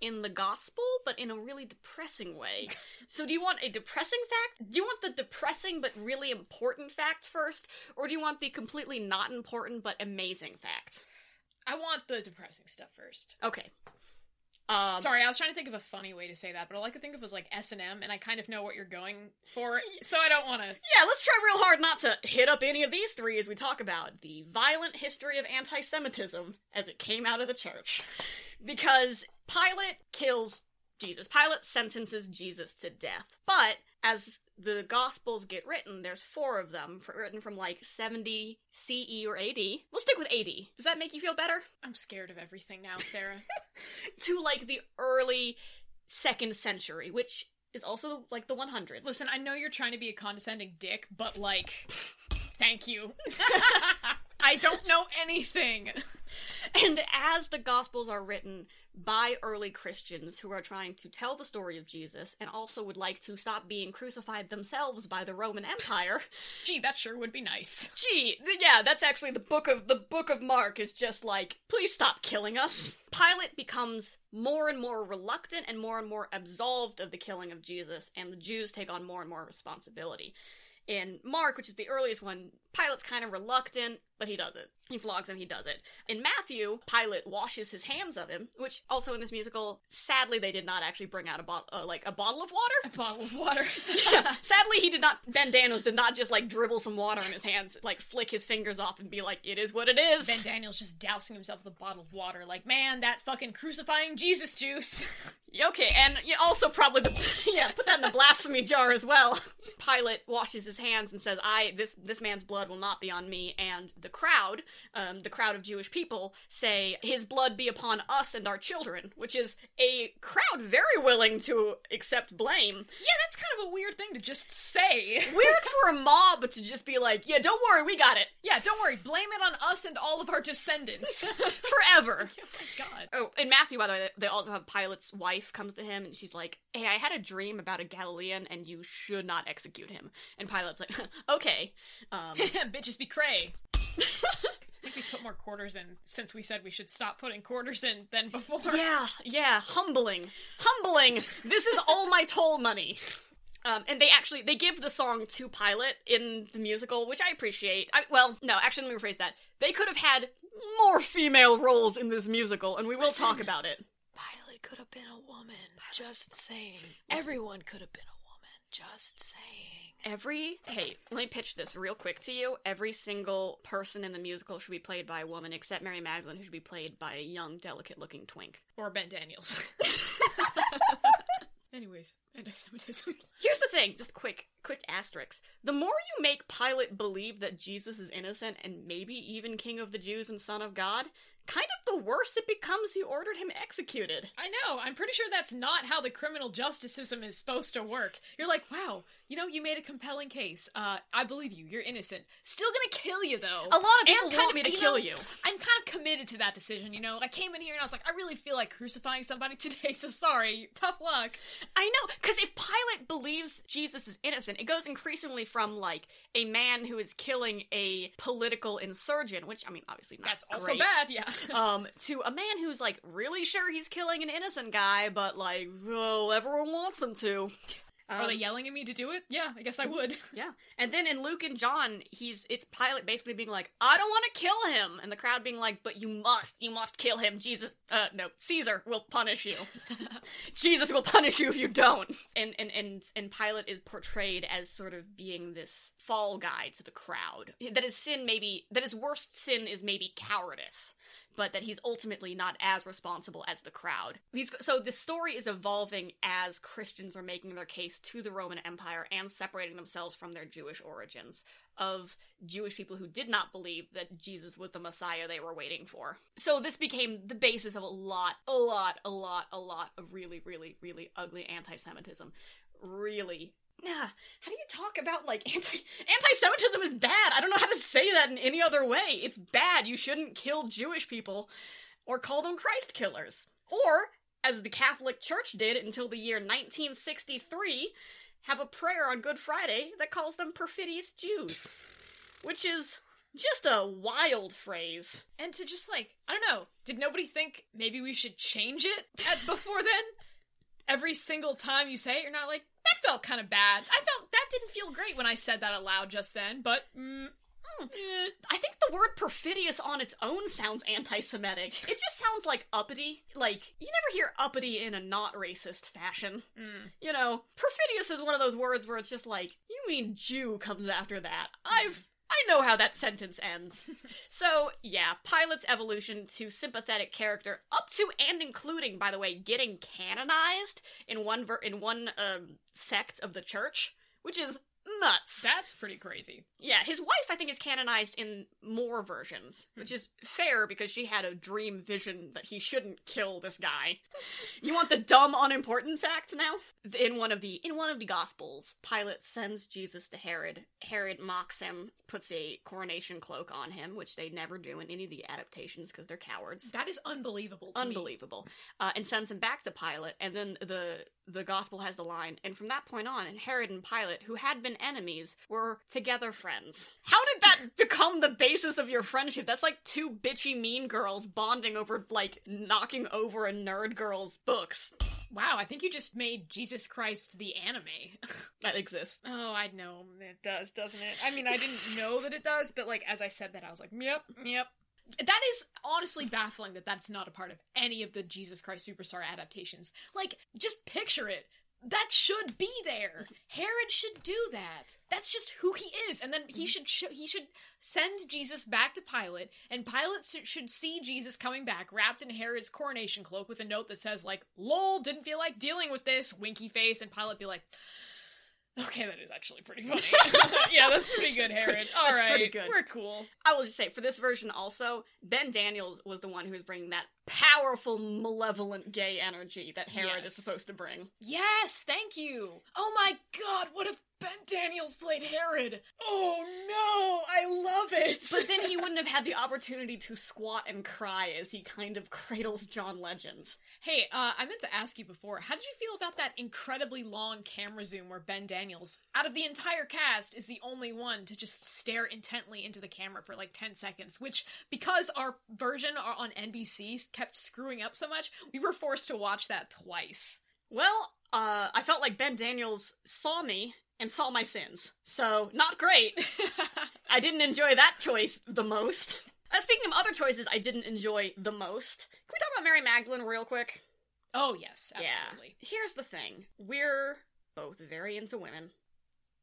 in the gospel, but in a really depressing way. <laughs> so, do you want a depressing fact? Do you want the depressing but really important fact first? Or do you want the completely not important but amazing fact? I want the depressing stuff first. Okay. Um, Sorry, I was trying to think of a funny way to say that, but all I could think of was like S and M, and I kind of know what you're going for, so I don't want to. Yeah, let's try real hard not to hit up any of these three as we talk about the violent history of anti Semitism as it came out of the church. Because Pilate kills Jesus. Pilate sentences Jesus to death. But as the Gospels get written, there's four of them fr- written from like 70 CE or AD. We'll stick with AD. Does that make you feel better? I'm scared of everything now, Sarah. <laughs> To like the early second century, which is also like the 100s. Listen, I know you're trying to be a condescending dick, but like, <laughs> thank you. <laughs> I don't know anything. And as the Gospels are written by early Christians who are trying to tell the story of Jesus and also would like to stop being crucified themselves by the Roman Empire, Gee, that sure would be nice. gee, th- yeah, that's actually the book of the book of Mark is just like, please stop killing us. Pilate becomes more and more reluctant and more and more absolved of the killing of Jesus, and the Jews take on more and more responsibility. In Mark, which is the earliest one, Pilate's kind of reluctant, but he does it. He flogs him, he does it. In Matthew, Pilate washes his hands of him, which also in this musical, sadly, they did not actually bring out a bottle, uh, like a bottle of water. A bottle of water. <laughs> yeah, sadly, he did not. Ben Daniels did not just like dribble some water in his hands, like flick his fingers off and be like, "It is what it is." Ben Daniel's just dousing himself with a bottle of water, like, man, that fucking crucifying Jesus juice. <laughs> Okay, and yeah, also probably the <laughs> yeah, put that in the blasphemy jar as well. Pilate washes his hands and says, "I this this man's blood will not be on me." And the crowd, um, the crowd of Jewish people, say, "His blood be upon us and our children," which is a crowd very willing to accept blame. Yeah, that's kind of a weird thing to just say. <laughs> Weird for a mob to just be like, "Yeah, don't worry, we got it yeah, don't worry. Blame it on us and all of our descendants. <laughs> forever." <laughs> oh my god. Oh, in Matthew, by the way, they also have Pilate's wife comes to him and she's like, "Hey, I had a dream about a Galilean, and you should not execute him." And Pilate's like, "Okay." Um, <laughs> Bitches be cray. <laughs> I think we put more quarters in since we said we should stop putting quarters in than before. yeah, yeah, humbling, humbling. This is all my toll money. Um, and they actually they give the song to Pilate in the musical, which I appreciate. I, well, no, actually, let me rephrase that. They could have had more female roles in this musical, and we will talk about it. Pilate could have been a woman. Just saying. Everyone could have been a woman. Just saying. Every hey, let me pitch this real quick to you. Every single person in the musical should be played by a woman, except Mary Magdalene, who should be played by a young, delicate-looking twink. Or Ben Daniels. <laughs> Anyways, anti-Semitism. Here's the thing, just quick, quick asterisk. The more you make Pilate believe that Jesus is innocent and maybe even King of the Jews and Son of God, kind of the worse it becomes he ordered him executed. I know. I'm pretty sure that's not how the criminal justice system is supposed to work. You're like, wow, you know, you made a compelling case. Uh, I believe you. You're innocent. Still gonna kill you though. A lot of people want kind me of- to you kill know, you. I'm kind of committed to that decision. You know, I came in here and I was like, I really feel like crucifying somebody <laughs> today. So sorry. Tough luck. I know, because if Pilate believes Jesus is innocent, it goes increasingly from like a man who is killing a political insurgent, which I mean, obviously not That's also great, bad. Yeah. <laughs> um, to a man who's like really sure he's killing an innocent guy, but like, well, everyone wants him to. Are they Um, yelling at me to do it? Yeah, I guess I would. <laughs> Yeah. And then in Luke and John, he's it's Pilate basically being like, I don't want to kill him. And the crowd being like, but you must, you must kill him. Jesus uh no, Caesar will punish you. <laughs> Jesus will punish you if you don't. And and and and Pilate is portrayed as sort of being this fall guy to the crowd. That his sin maybe that his worst sin is maybe cowardice. But that he's ultimately not as responsible as the crowd. These, so the story is evolving as Christians are making their case to the Roman Empire and separating themselves from their Jewish origins of Jewish people who did not believe that Jesus was the Messiah they were waiting for. So this became the basis of a lot, a lot, a lot, a lot of really, really, really ugly anti-Semitism. Really. Yeah. How do you talk about like <laughs> anti anti-Semitism is bad? I don't know how to say that in any other way. It's bad. You shouldn't kill Jewish people or call them Christ killers. Or, as the Catholic Church did until the year 1963, have a prayer on Good Friday that calls them perfidious Jews. Which is just a wild phrase. And to just like, I don't know, did nobody think maybe we should change it at, before then? <laughs> Every single time you say it, you're not like, that felt kind of bad. I felt that didn't feel great when I said that aloud just then, but mm, Hmm. eh. I think the word perfidious on its own sounds anti Semitic. <laughs> It just sounds like uppity. Like, you never hear uppity in a not racist fashion. Mm. You know, perfidious is one of those words where it's just like, you mean Jew comes after that. I've. I know how that sentence ends. <laughs> so, yeah, Pilate's evolution to sympathetic character, up to and including, by the way, getting canonized in one ver- in one um, sect of the church, which is nuts. that's pretty crazy. Yeah, his wife, I think, is canonized in more versions, which is fair because she had a dream vision that he shouldn't kill this guy. <laughs> you want the dumb, unimportant facts now? In one of the in one of the Gospels, Pilate sends Jesus to Herod. Herod mocks him, puts a coronation cloak on him, which they never do in any of the adaptations because they're cowards. That is unbelievable. Unbelievable, uh, and sends him back to Pilate. And then the the gospel has the line, and from that point on, Herod and Pilate, who had been enemies, were together friends. How did that <laughs> become the basis of your friendship? That's like two bitchy mean girls bonding over like knocking over a nerd girl's books Wow, I think you just made Jesus Christ the anime. <laughs> that exists. Oh, I know it does, doesn't it? I mean, I didn't know that it does, but like as I said that, I was like, yep, yep. That is honestly baffling that that's not a part of any of the Jesus Christ Superstar adaptations. Like, just picture it. That should be there. <laughs> Herod should do that. That's just who he is, and then he mm-hmm. should sh- he should send Jesus back to Pilate, and Pilate s- should see Jesus coming back wrapped in Herod's coronation cloak with a note that says like, "Lol, didn't feel like dealing with this." Winky face, and Pilate be like, Okay, that is actually pretty funny. <laughs> <laughs> yeah, that's pretty good, Herod. All right, good. we're cool. I will just say for this version also, Ben Daniels was the one who was bringing that powerful, malevolent gay energy that Herod Yes. is supposed to bring. Yes, thank you. Oh my god, what if Ben Daniels played Herod? Oh no, I love it. But then he wouldn't have had the opportunity to squat and cry as he kind of cradles John Legend. hey, uh, I meant to ask you before. How did you feel about that incredibly long camera zoom where Ben Daniels, out of the entire cast, is the only one to just stare intently into the camera for like ten seconds? Which, because our version on NBC kept screwing up so much, we were forced to watch that twice. Well, uh, I felt like Ben Daniels saw me and saw my sins. So, not great. <laughs> I didn't enjoy that choice the most. Uh, speaking of other choices I didn't enjoy the most, can we talk about Mary Magdalene real quick? oh yes, absolutely. Yeah. Here's the thing we're both very into women.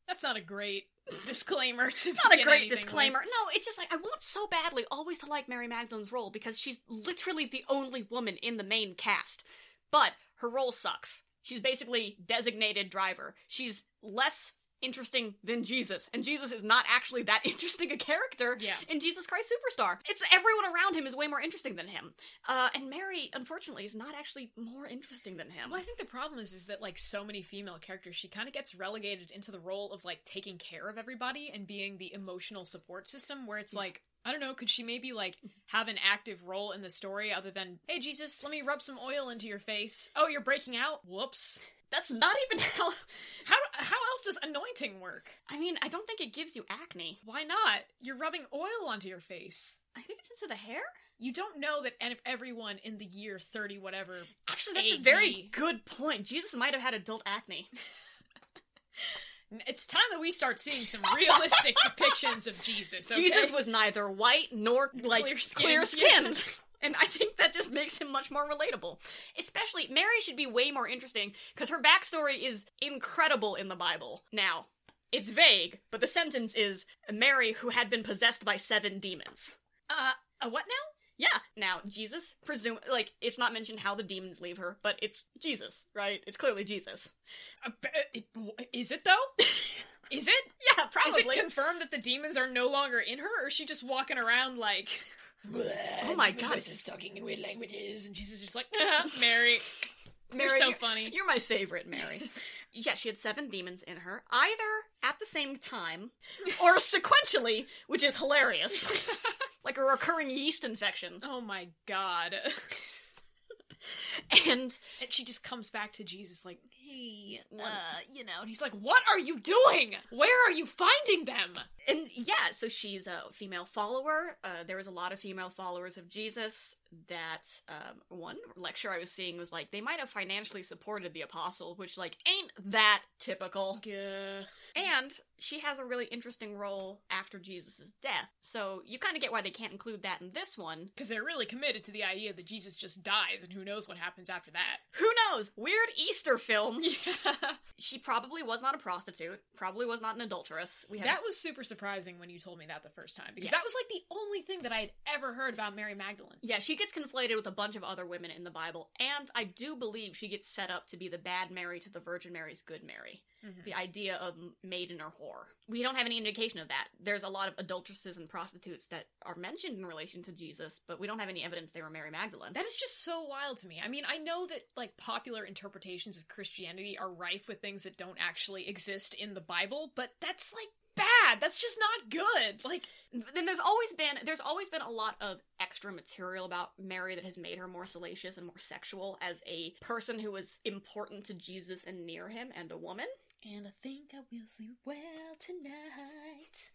That's not a great disclaimer to Not a great disclaimer. No, it's just like I want so badly always to like Mary Magdalene's role because she's literally the only woman in the main cast. But her role sucks. She's basically designated driver. She's less interesting than Jesus, and Jesus is not actually that <laughs> interesting a character Yeah. in Jesus Christ Superstar. It's everyone around him is way more interesting than him. Uh, and Mary, unfortunately, is not actually more interesting than him. Well, I think the problem is is that like so many female characters, she kind of gets relegated into the role of like taking care of everybody and being the emotional support system. Where it's like, I don't know, could she maybe like have an active role in the story other than, hey Jesus, let me rub some oil into your face. Oh, you're breaking out. Whoops. That's not even <laughs> how. How how else does anointing work? I mean, I don't think it gives you acne. Why not? You're rubbing oil onto your face. I think it's into the hair. You don't know that ev- everyone in the year 30 whatever Actually, that's a very good point. Jesus might have had adult acne. <laughs> It's time that we start seeing some realistic <laughs> depictions of Jesus. Okay? Jesus was neither white nor like clear yeah. skinned. <laughs> And I think that just makes him much more relatable. Especially, Mary should be way more interesting because her backstory is incredible in the Bible. Now, it's vague, but the sentence is Mary who had been possessed by seven demons. uh, a what now? Yeah. Now, Jesus, presume like it's not mentioned how the demons leave her, but it's Jesus, right? It's clearly Jesus. Uh, b- it- Is it though? <laughs> Is it? Yeah, probably. Is it confirmed that the demons are no longer in her, or is she just walking around like? Oh my God. Voices talking in weird languages, and Jesus is just like, "Ah, Mary, <laughs> Mary, you're so you're- funny. You're my favorite, Mary. <laughs> yeah, she had seven demons in her, either at the same time or sequentially, which is hilarious. <laughs> like a recurring yeast infection. Oh my god. And And she just comes back to Jesus like, hey, uh, you know, and he's like, what are you doing? Where are you finding them? and yeah, so she's a female follower. Uh, there was a lot of female followers of Jesus. That um, one lecture I was seeing was like they might have financially supported the apostle, which like ain't that typical. Gah. And she has a really interesting role after Jesus' death. So you kind of get why they can't include that in this one. Because they're really committed to the idea that Jesus just dies, and who knows what happens after that. Who knows? Weird Easter film. <laughs> <laughs> she probably was not a prostitute, probably was not an adulteress. We have That was super surprising when you told me that the first time, because Yeah. that was like the only thing that I had ever heard about Mary Magdalene. Yeah, she gets conflated with a bunch of other women in the Bible, and I do believe she gets set up to be the bad Mary to the Virgin Mary's good Mary. Mhm. The idea of maiden or whore. We don't have any indication of that. There's a lot of adulteresses and prostitutes that are mentioned in relation to Jesus, but we don't have any evidence they were Mary Magdalene. That is just so wild to me. I mean, I know that like popular interpretations of Christianity are rife with things that don't actually exist in the Bible, but that's like bad. That's just not good. Like, then there's always been there's always been a lot of extra material about Mary that has made her more salacious and more sexual as a person who was important to Jesus and near him and a woman. And I think I will sleep well tonight.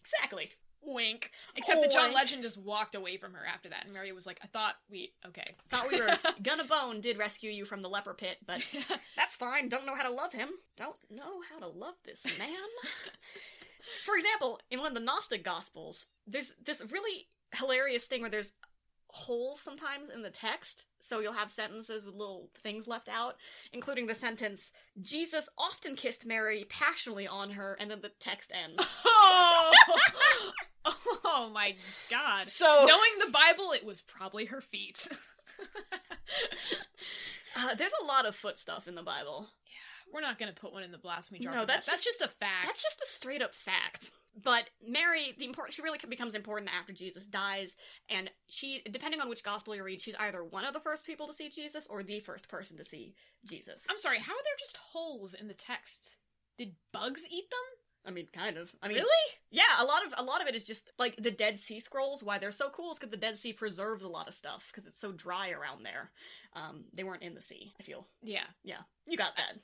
Exactly. Wink. Except that John Wink. Legend just walked away from her after that, and Mary was like, "I thought we okay." Thought we were <laughs> gonna bone did rescue you from the leper pit, but <laughs> that's fine. Don't know how to love him. Don't know how to love this man. <laughs> For example, in one of the Gnostic Gospels, there's this really hilarious thing where there's holes sometimes in the text. So you'll have sentences with little things left out, including the sentence, Jesus often kissed Mary passionately on her, and then the text ends. <laughs> oh! oh my god. So Knowing the Bible, it was probably her feet. <laughs> uh, there's a lot of foot stuff in the Bible. Yeah. We're not going to put one in the blasphemy jar. No, that's that. that's just a fact. That's just a straight up fact. But Mary, the important, she really becomes important after Jesus dies, and she, depending on which gospel you read, she's either one of the first people to see Jesus or the first person to see Jesus. I'm sorry. How are there just holes in the text? Did bugs eat them? I mean, kind of. I mean, really? Yeah, a lot of a lot of it is just like the Dead Sea Scrolls. Why they're so cool is because the Dead Sea preserves a lot of stuff because it's so dry around there. Um, they weren't in the sea. I feel. Yeah. Yeah, you got that.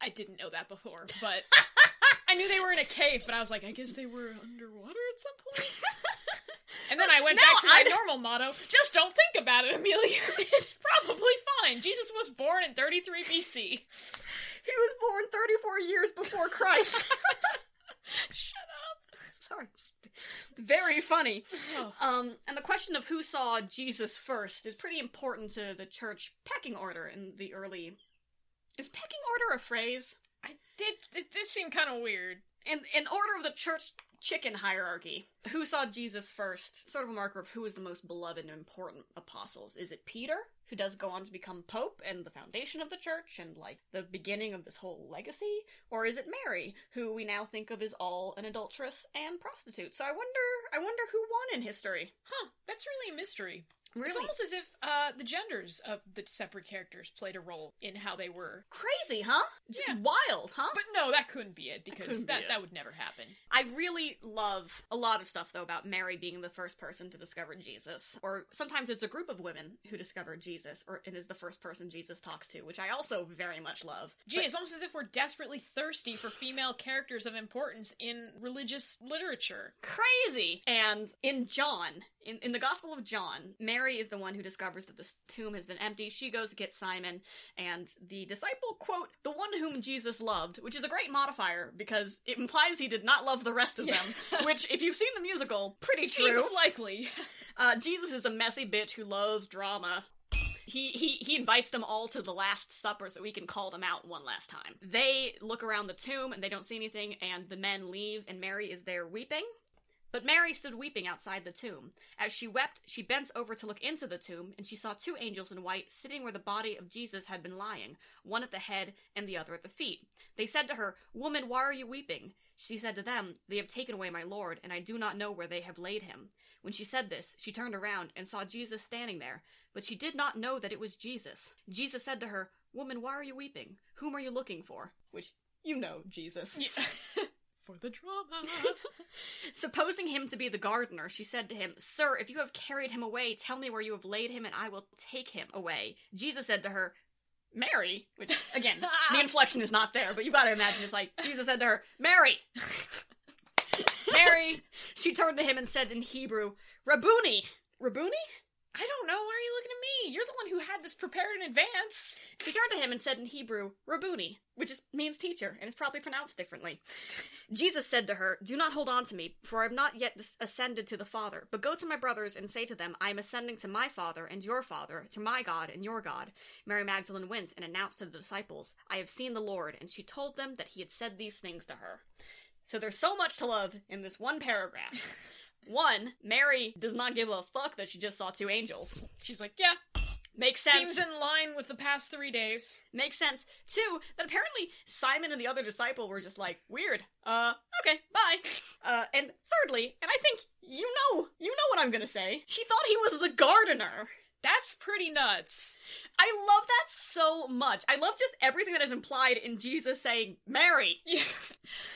I, I didn't know that before, but <laughs> I knew they were in a cave. But I was like, I guess they were underwater at some point. <laughs> and then I went No, back to my I- normal motto: just don't think about it, Amelia. <laughs> it's probably fine. Jesus was born in 33 BC. He was born 34 years before Christ. <laughs> Shut up. Sorry. Very funny. up. Um, and the question of who saw Jesus first is pretty important to the church pecking order in the early. Is pecking order a phrase? I did. It did seem kind of weird. In in order of the church chicken hierarchy, who saw Jesus first? Sort of a marker of who is the most beloved and important apostles. Is it Peter, who does go on to become pope and the foundation of the church and like the beginning of this whole legacy, or is it Mary, who we now think of as all an adulteress and prostitute? So I wonder, I wonder who won in history. Huh? That's really a mystery. Really It's almost as if uh, the genders of the separate characters played a role in how they were. crazy, huh? Just Yeah. wild, huh? But no, that couldn't be it because that it. that would never happen. I really love a lot of stuff though about Mary being the first person to discover Jesus, or sometimes it's a group of women who discover Jesus, or it is the first person Jesus talks to, which I also very much love. Gee, But- it's almost as if we're desperately thirsty for female characters of importance in religious literature. crazy. And in John, in, in the Gospel of John, Mary is the one who discovers that the tomb has been empty. She goes to get Simon, and the disciple, quote, the one whom Jesus loved, which is a great modifier because it implies he did not love the rest of <laughs> Yeah. them, which, if you've seen the musical, pretty Seems true. likely. Uh, Jesus is a messy bitch who loves drama. He, he he invites them all to the last supper so he can call them out one last time. They look around the tomb and they don't see anything and the men leave and Mary is there weeping. But Mary stood weeping outside the tomb. As she wept, she bent over to look into the tomb and she saw two angels in white sitting where the body of Jesus had been lying, one at the head and the other at the feet. They said to her, "Woman, why are you weeping?" She said to them, "They have taken away my Lord, and I do not know where they have laid him." When she said this, she turned around and saw Jesus standing there, but she did not know that it was Jesus. Jesus said to her, Woman, why are you weeping? Whom are you looking for? Which, you know, Jesus. Yeah. <laughs> for the drama. <laughs> Supposing him to be the gardener, she said to him, Sir, if you have carried him away, tell me where you have laid him, and I will take him away. Jesus said to her, Mary, which, again, <laughs> the inflection is not there, but you gotta imagine it's like, Jesus said to her, Mary! <laughs> Mary, She turned to him and said in Hebrew, Rabboni! Rabboni? I don't know. Why are you looking at me? You're the one who had this prepared in advance. She turned to him and said in Hebrew, Rabboni, which is, means teacher, and is probably pronounced differently. Jesus said to her, Do not hold on to me, for I have not yet ascended to the Father, but go to my brothers and say to them, I am ascending to my Father and your Father, to my God and your God. Mary Magdalene went and announced to the disciples, I have seen the Lord, and she told them that he had said these things to her. So there's so much to love in this one paragraph. <laughs> One, Mary does not give a fuck that she just saw two angels. She's like, yeah, Makes sense. seems in line with the past three days. Makes sense. Two, that apparently Simon and the other disciple were just like, weird. Uh, okay, bye. <laughs> Uh, and thirdly, and I think you know, you know what I'm gonna say. She thought he was the gardener. That's pretty nuts. I love that so much. I love just everything that is implied in Jesus saying, Mary. Yeah.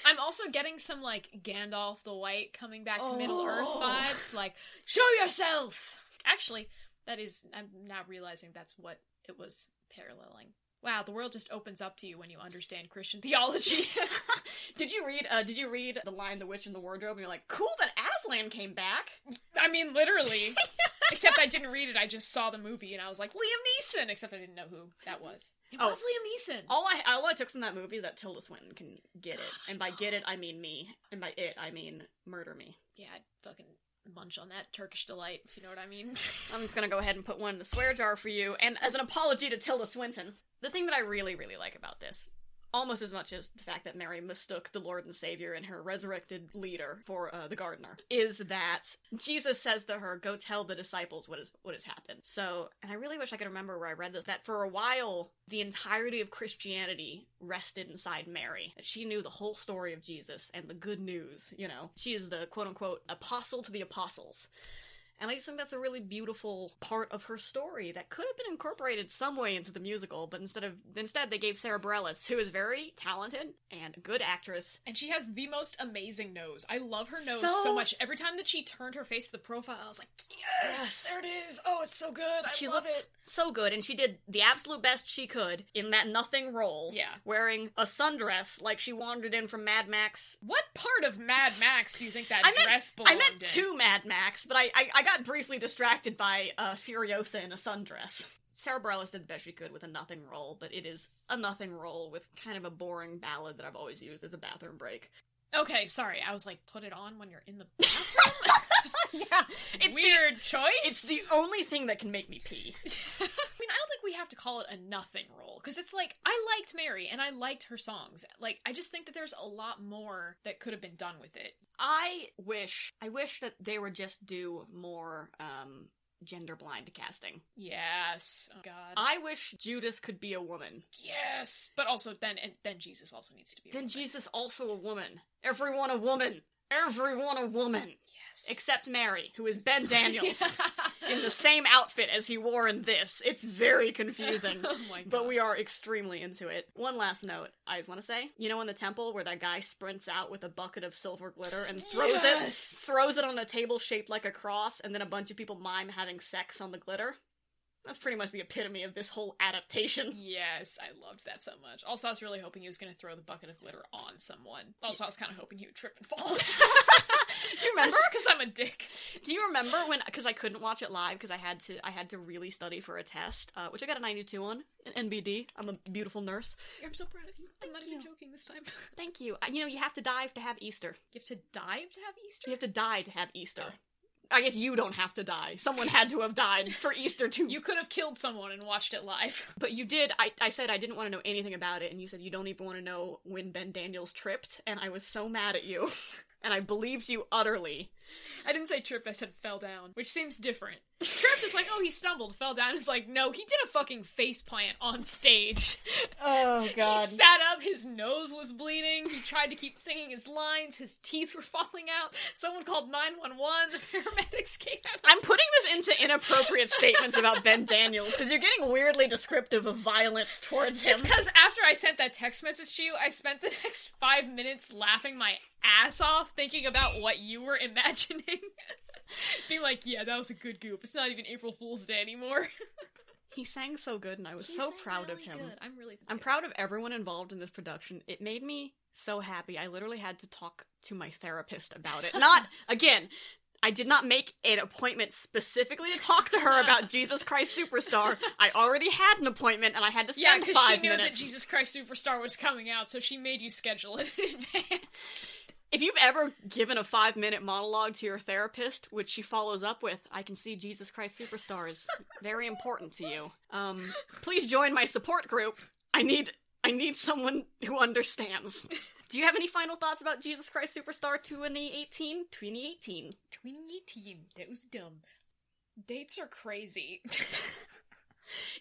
I'm also getting some like Gandalf the White coming back to Middle Earth Oh. vibes, like show yourself. Actually, that is I'm now realizing that's what it was paralleling. Wow, the world just opens up to you when you understand Christian theology. <laughs> <laughs> did you read, uh, did you read the Lion, The Witch in the Wardrobe? And you're like, cool that Aslan came back. I mean, literally. <laughs> Except I didn't read it. I just saw the movie and I was like, Liam Neeson. Except I didn't know who that was. It Oh. was Liam Neeson. All I, all I took from that movie is that Tilda Swinton can get it. And by get it, I mean me. And by it, I mean murder me. Yeah, I'd fucking munch on that Turkish delight, if you know what I mean. <laughs> I'm just gonna go ahead and put one in the swear jar for you, and as an apology to Tilda Swinton. The thing that I really, really like about this, almost as much as the fact that Mary mistook the Lord and Savior and her resurrected leader for uh, the gardener, is that Jesus says to her, "Go tell the disciples what is what has happened." So, and I really wish I could remember where I read this. That for a while, the entirety of Christianity rested inside Mary. She knew the whole story of Jesus and the good news. You know, she is the quote unquote apostle to the apostles. And I just think that's a really beautiful part of her story that could have been incorporated some way into the musical, but instead of instead they gave Sara Bareilles, who is very talented and a good actress. And she has the most amazing nose. I love her nose So- so, much. Every time that she turned her face to the profile, I was like, yes, Yes. there it is. Oh, it's so good. I she love it. so good, and she did the absolute best she could in that nothing role. Yeah. wearing a sundress like she wandered in from Mad Max. What part of Mad Max do you think that dress? I meant- dress I meant in? to Mad Max, but I, I I got briefly distracted by uh, Furiosa in a sundress. Sara Bareilles did the best she could with a nothing role, but it is a nothing role with kind of a boring ballad that I've always used as a bathroom break. Okay, sorry. I was like, put it on when you're in the <laughs> bathroom. yeah, it's the Weird choice. it's the only thing that can make me pee. <laughs> we have to call it a nothing role because it's like I liked Mary and I liked her songs. Like, I just think that there's a lot more that could have been done with it. I wish I wish that they would just do more um gender blind casting. Yes. Oh God. I wish Judas could be a woman. yes. But also then and then Jesus also needs to be. a Then woman. Jesus also a woman. Everyone a woman. Everyone a woman. Yes. Except Mary, who is Ben <laughs> Daniels in the same outfit as he wore in this. It's very confusing. <laughs> oh. But we are extremely into it. One last note I just want to say, you know, in the temple where that guy sprints out with a bucket of silver glitter and throws it, throws it on a table shaped like a cross, and then a bunch of people mime having sex on the glitter. That's pretty much the epitome of this whole adaptation. Yes, I loved that so much. Also, I was really hoping he was going to throw the bucket of glitter on someone. Also, I was kind of hoping he would trip and fall. <laughs> Do you remember? Because I'm a dick. Do you remember when? Because I couldn't watch it live because I had to. I had to really study for a test, uh, which I got a 92 on in NBD. I'm a beautiful nurse. I'm so proud of you. I'm Thank not even joking this time. Thank you. You know, you have to dive to have Easter. You have to dive to have Easter? You have to die to have Easter. Oh. I guess you don't have to die. Someone had to have died for Easter too. You could have killed someone and watched it live. <laughs> but you did. I, I said I didn't want to know anything about it, and you said you don't even want to know when Ben Daniels tripped, and I was so mad at you. <laughs> and I believed you utterly. I didn't say tripped, I said fell down, which seems different. Tripped is like, oh, he stumbled, fell down. It's like, no, he did a fucking face plant on stage. <laughs> Oh god. He sat up, his nose was bleeding, he tried to keep singing his lines, his teeth were <laughs> falling out. Someone called 911, the paramedics came out. I'm putting this into inappropriate statements about Ben Daniels because you're getting weirdly descriptive of violence towards him. It's because after I sent that text message to you, I spent the <laughs> next five minutes laughing my ass off thinking about what you were imagining. <laughs> Being like, yeah, that was a good goof. It's not even April Fool's Day anymore. <laughs> He sang so good, and I was He so proud of him. good. I'm really I'm proud of everyone involved in this production. It made me so happy. I literally had to talk to my therapist about it. Not <laughs> again. I did not make an appointment specifically to talk to her about Jesus Christ Superstar. I already had an appointment and I had to spend Yeah, spend because she knew minutes. that Jesus Christ Superstar was coming out, so she made you schedule it in advance. If you've ever given a five minute monologue to your therapist, which she follows up with, I can see Jesus Christ Superstar is very important to you. Um, please join my support group. I need I need someone who understands. Do you have any final thoughts about Jesus Christ Superstar 2018? 2018. 2018. That was dumb. Dates are crazy. <laughs>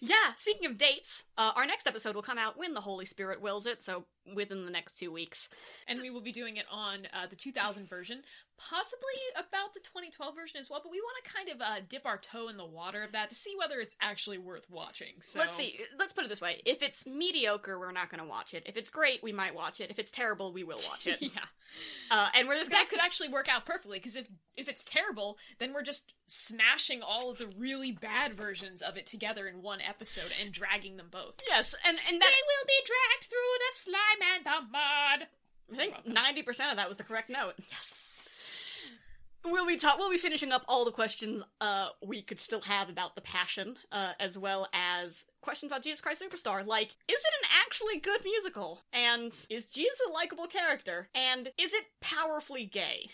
Yeah, speaking of dates, uh, our next episode will come out when the Holy Spirit wills it, so within the next two weeks. and we will be doing it on uh, the 2000 version, possibly about the 2012 version as well. But we want to kind of uh, dip our toe in the water of that to see whether it's actually worth watching. So Let's see. Let's put it this way: if it's mediocre, we're not going to watch it. If it's great, we might watch it. If it's terrible, we will watch it. <laughs> yeah, uh, and we're just that could actually work out perfectly because if if it's terrible, then we're just smashing all of the really bad versions of it together in one episode and dragging them both. yes, and and that They will be dragged through the slime and the mud. I think ninety percent of that was the correct note. Yes. We'll be ta- we'll be finishing up all the questions uh we could still have about the passion, uh, as well as questions about Jesus Christ Superstar, like is it an actually good musical? And is Jesus a likable character? And is it powerfully gay?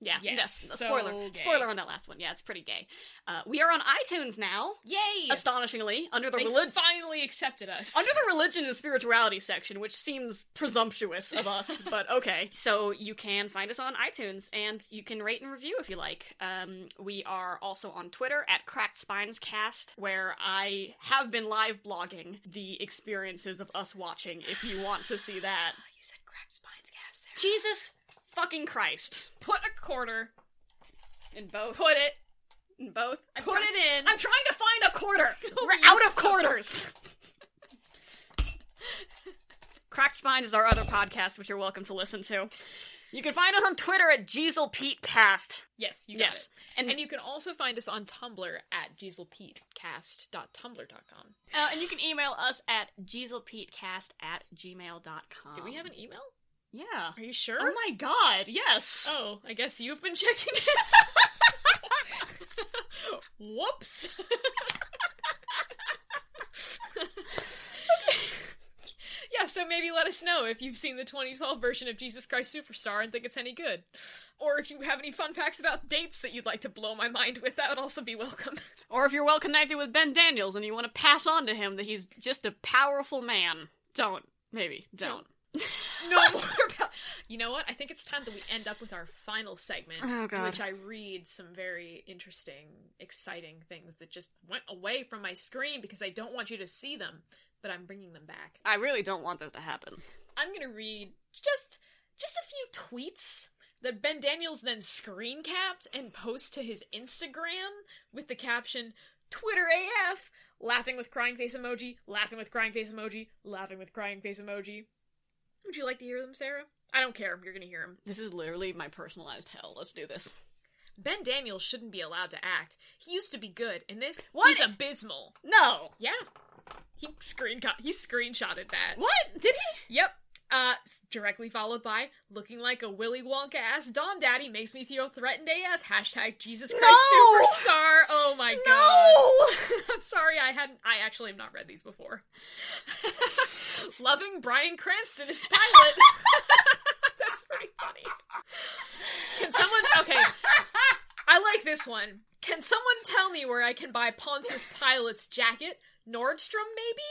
Yeah, Yes, yes. so spoiler, gay. spoiler on that last one. Yeah, it's pretty gay. Uh, we are on iTunes now, Yay! astonishingly, under the they finally accepted us. under the religion and spirituality section, which seems presumptuous of us, <laughs> but okay. So you can find us on iTunes, and you can rate and review if you like. Um, we are also on Twitter at Cracked Spines Cast, where I have been live blogging the experiences of us watching. If you want to see that, <gasps> you said cracked spines cast. Sarah. Jesus fucking Christ! Put a quarter. In both, Put it. in both. I'm Put try- it in. I'm trying to find a quarter. <laughs> We're out of quarters. <laughs> Cracked Spine is our other podcast, which you're welcome to listen to. You can find us on Twitter at JeezelPeteCast. Yes, you got Yes. it. And, And you can also find us on Tumblr at jeezelpetecast.tumblr.com. uh, and you can email us at JeezelPeteCast at gmail.com. Do we have an email? Yeah. Are you sure? Oh my god, yes. Oh, I guess you've been checking it. <laughs> Whoops. yeah, so maybe let us know if you've seen the 2012 version of Jesus Christ Superstar and think it's any good. Or if you have any fun facts about dates that you'd like to blow my mind with, that would also be welcome. Or if you're well connected with Ben Daniels and you want to pass on to him that he's just a powerful man. Don't. Maybe. Don't. no more. You know what? I think it's time that we end up with our final segment, Oh, in which I read some very interesting, exciting things that just went away from my screen because I don't want you to see them, but I'm bringing them back. I really don't want this to happen. I'm gonna read just just a few tweets that Ben Daniels then screen capped and post to his Instagram with the caption Twitter AF laughing with crying face emoji, laughing with crying face emoji, laughing with crying face emoji. Would you like to hear them, Sarah? I don't care. If you're gonna hear him. This is literally my personalized hell. Let's do this. Ben Daniels shouldn't be allowed to act. He used to be good. In this, What? he's abysmal. No. Yeah. He screen he screenshotted that. What? Did he? Yep. Uh, directly followed by looking like a Willy Wonka ass Dom Daddy makes me feel threatened AF. Hashtag Jesus Christ No! Superstar. Oh my god. No! <laughs> I'm sorry, I hadn't. I actually have not read these before. <laughs> Loving Bryan Cranston as Pilate. <laughs> That's pretty funny. Can someone? Okay, I like this one. Can someone tell me where I can buy Pontius Pilate's jacket? Nordstrom, maybe?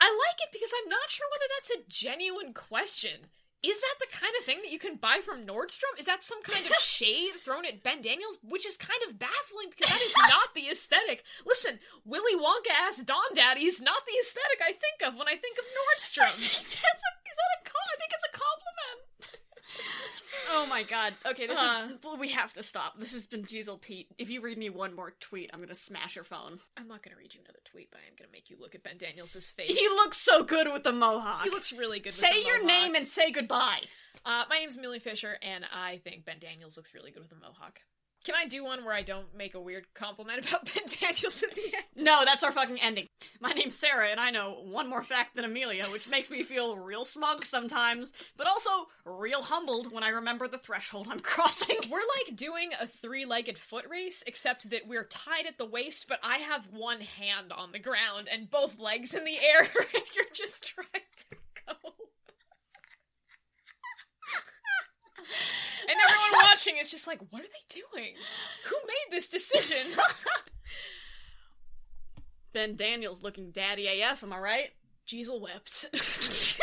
I like it because I'm not sure whether that's a genuine question. Is that the kind of thing that you can buy from Nordstrom? Is that some kind of <laughs> shade thrown at Ben Daniels? Which is kind of baffling because that is not the aesthetic. Listen, Willy Wonka ass Dom Daddy is not the aesthetic I think of when I think of Nordstrom. <laughs> A, is that a com- I think it's a compliment. Oh my god. Okay, this Uh. is. We have to stop. This has been Jeezel Pete. If you read me one more tweet, I'm gonna smash your phone. I'm not to read you another tweet, but I am going to make you look at Ben Daniels' face. He looks so good with the mohawk. He looks really good. Say your mohawk. name and say goodbye. Uh, my name's Millie Fisher, and I think Ben Daniels looks really good with a mohawk. Can I do one where I don't make a weird compliment about <laughs> Ben Daniels at the end? No, that's our fucking ending. My name's Sarah, and I know one more fact than Amelia, which makes me feel real smug sometimes, but also real humbled when I remember the threshold I'm <laughs> crossing. We're like doing a three-legged foot race, except that we're tied at the waist, but I have one hand on the ground and both legs in the air, <laughs> and you're just trying to go. <laughs> and everyone watching is just like, what are they doing? Who made this decision? <laughs> Ben Daniels looking daddy AF, am I right? Jeezel wept. <laughs>